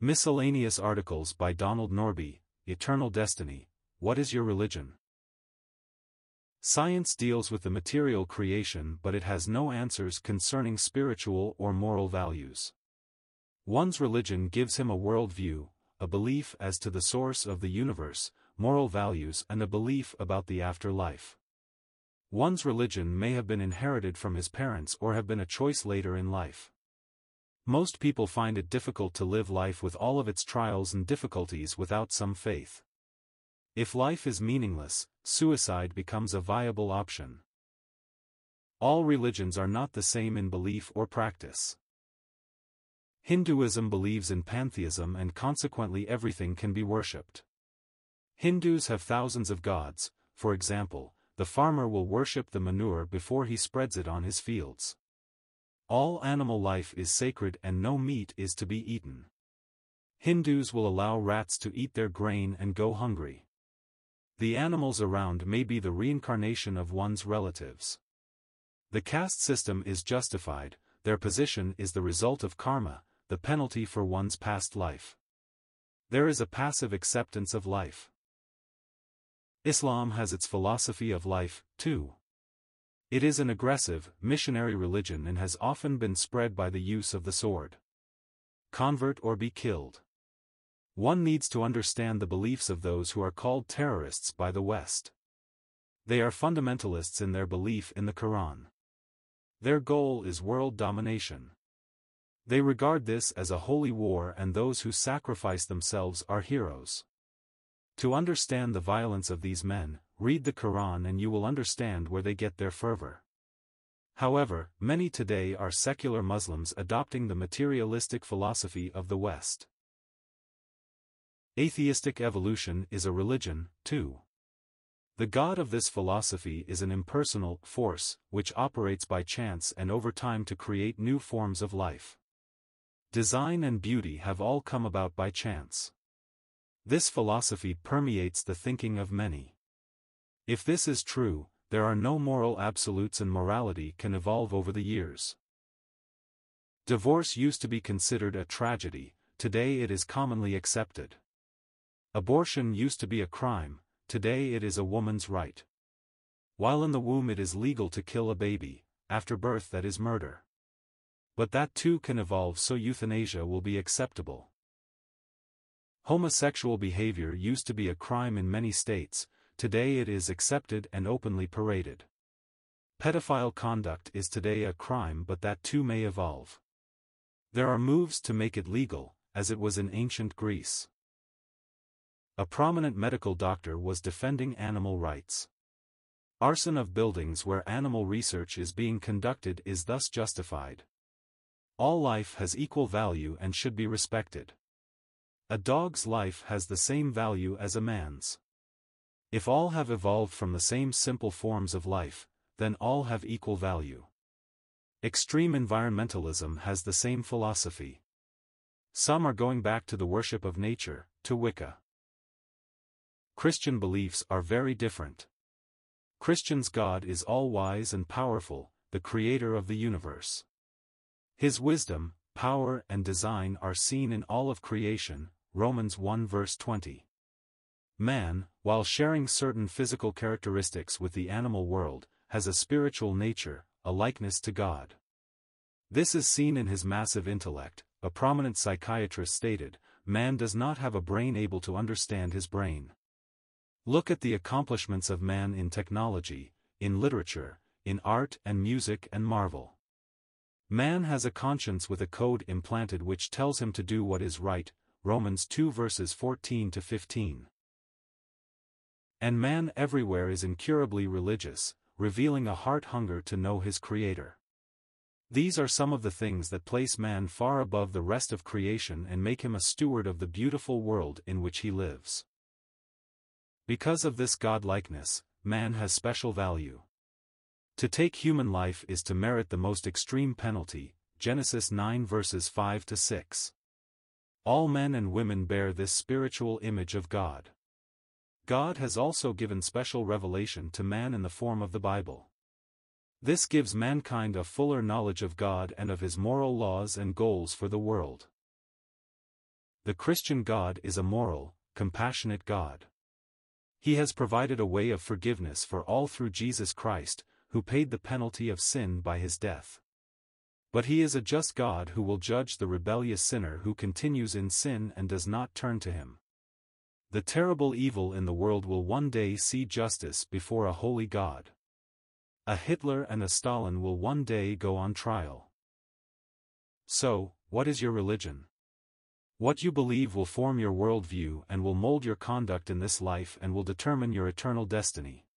Miscellaneous articles by Donald Norbie, Eternal Destiny, What is Your Religion? Science deals with the material creation but it has no answers concerning spiritual or moral values. One's religion gives him a worldview, a belief as to the source of the universe, moral values and a belief about the afterlife. One's religion may have been inherited from his parents or have been a choice later in life. Most people find it difficult to live life with all of its trials and difficulties without some faith. If life is meaningless, suicide becomes a viable option. All religions are not the same in belief or practice. Hinduism believes in pantheism and consequently everything can be worshipped. Hindus have thousands of gods, for example, the farmer will worship the manure before he spreads it on his fields. All animal life is sacred and no meat is to be eaten. Hindus will allow rats to eat their grain and go hungry. The animals around may be the reincarnation of one's relatives. The caste system is justified, their position is the result of karma, the penalty for one's past life. There is a passive acceptance of life. Islam has its philosophy of life, too. It is an aggressive, missionary religion and has often been spread by the use of the sword. Convert or be killed. One needs to understand the beliefs of those who are called terrorists by the West. They are fundamentalists in their belief in the Quran. Their goal is world domination. They regard this as a holy war and those who sacrifice themselves are heroes. To understand the violence of these men, read the Quran and you will understand where they get their fervor. However, many today are secular Muslims adopting the materialistic philosophy of the West. Atheistic evolution is a religion, too. The god of this philosophy is an impersonal force, which operates by chance and over time to create new forms of life. Design and beauty have all come about by chance. This philosophy permeates the thinking of many. If this is true, there are no moral absolutes and morality can evolve over the years. Divorce used to be considered a tragedy, today it is commonly accepted. Abortion used to be a crime, today it is a woman's right. While in the womb it is legal to kill a baby, after birth that is murder. But that too can evolve so euthanasia will be acceptable. Homosexual behavior used to be a crime in many states, today it is accepted and openly paraded. Pedophile conduct is today a crime but that too may evolve. There are moves to make it legal, as it was in ancient Greece a prominent medical doctor was defending animal rights. Arson of buildings where animal research is being conducted is thus justified. All life has equal value and should be respected. A dog's life has the same value as a man's. If all have evolved from the same simple forms of life, then all have equal value. Extreme environmentalism has the same philosophy. Some are going back to the worship of nature, to Wicca. Christian beliefs are very different. Christians' God is all-wise and powerful, the creator of the universe. His wisdom, power and design are seen in all of creation, Romans 1 verse 20. Man, while sharing certain physical characteristics with the animal world, has a spiritual nature, a likeness to God. This is seen in his massive intellect, a prominent psychiatrist stated, man does not have a brain able to understand his brain. Look at the accomplishments of man in technology, in literature, in art and music and marvel. Man has a conscience with a code implanted which tells him to do what is right, Romans 2 verses 14 to 15. And man everywhere is incurably religious, revealing a heart hunger to know his Creator. These are some of the things that place man far above the rest of creation and make him a steward of the beautiful world in which he lives. Because of this godlikeness, man has special value. To take human life is to merit the most extreme penalty, Genesis 9 verses 5 to 6. All men and women bear this spiritual image of God. God has also given special revelation to man in the form of the Bible. This gives mankind a fuller knowledge of God and of his moral laws and goals for the world. the Christian God is a moral, compassionate God. He has provided a way of forgiveness for all through Jesus Christ, who paid the penalty of sin by his death. But he is a just God who will judge the rebellious sinner who continues in sin and does not turn to him. The terrible evil in the world will one day see justice before a holy God. A Hitler and a Stalin will one day go on trial. So, what is your religion? What you believe will form your worldview and will mold your conduct in this life and will determine your eternal destiny.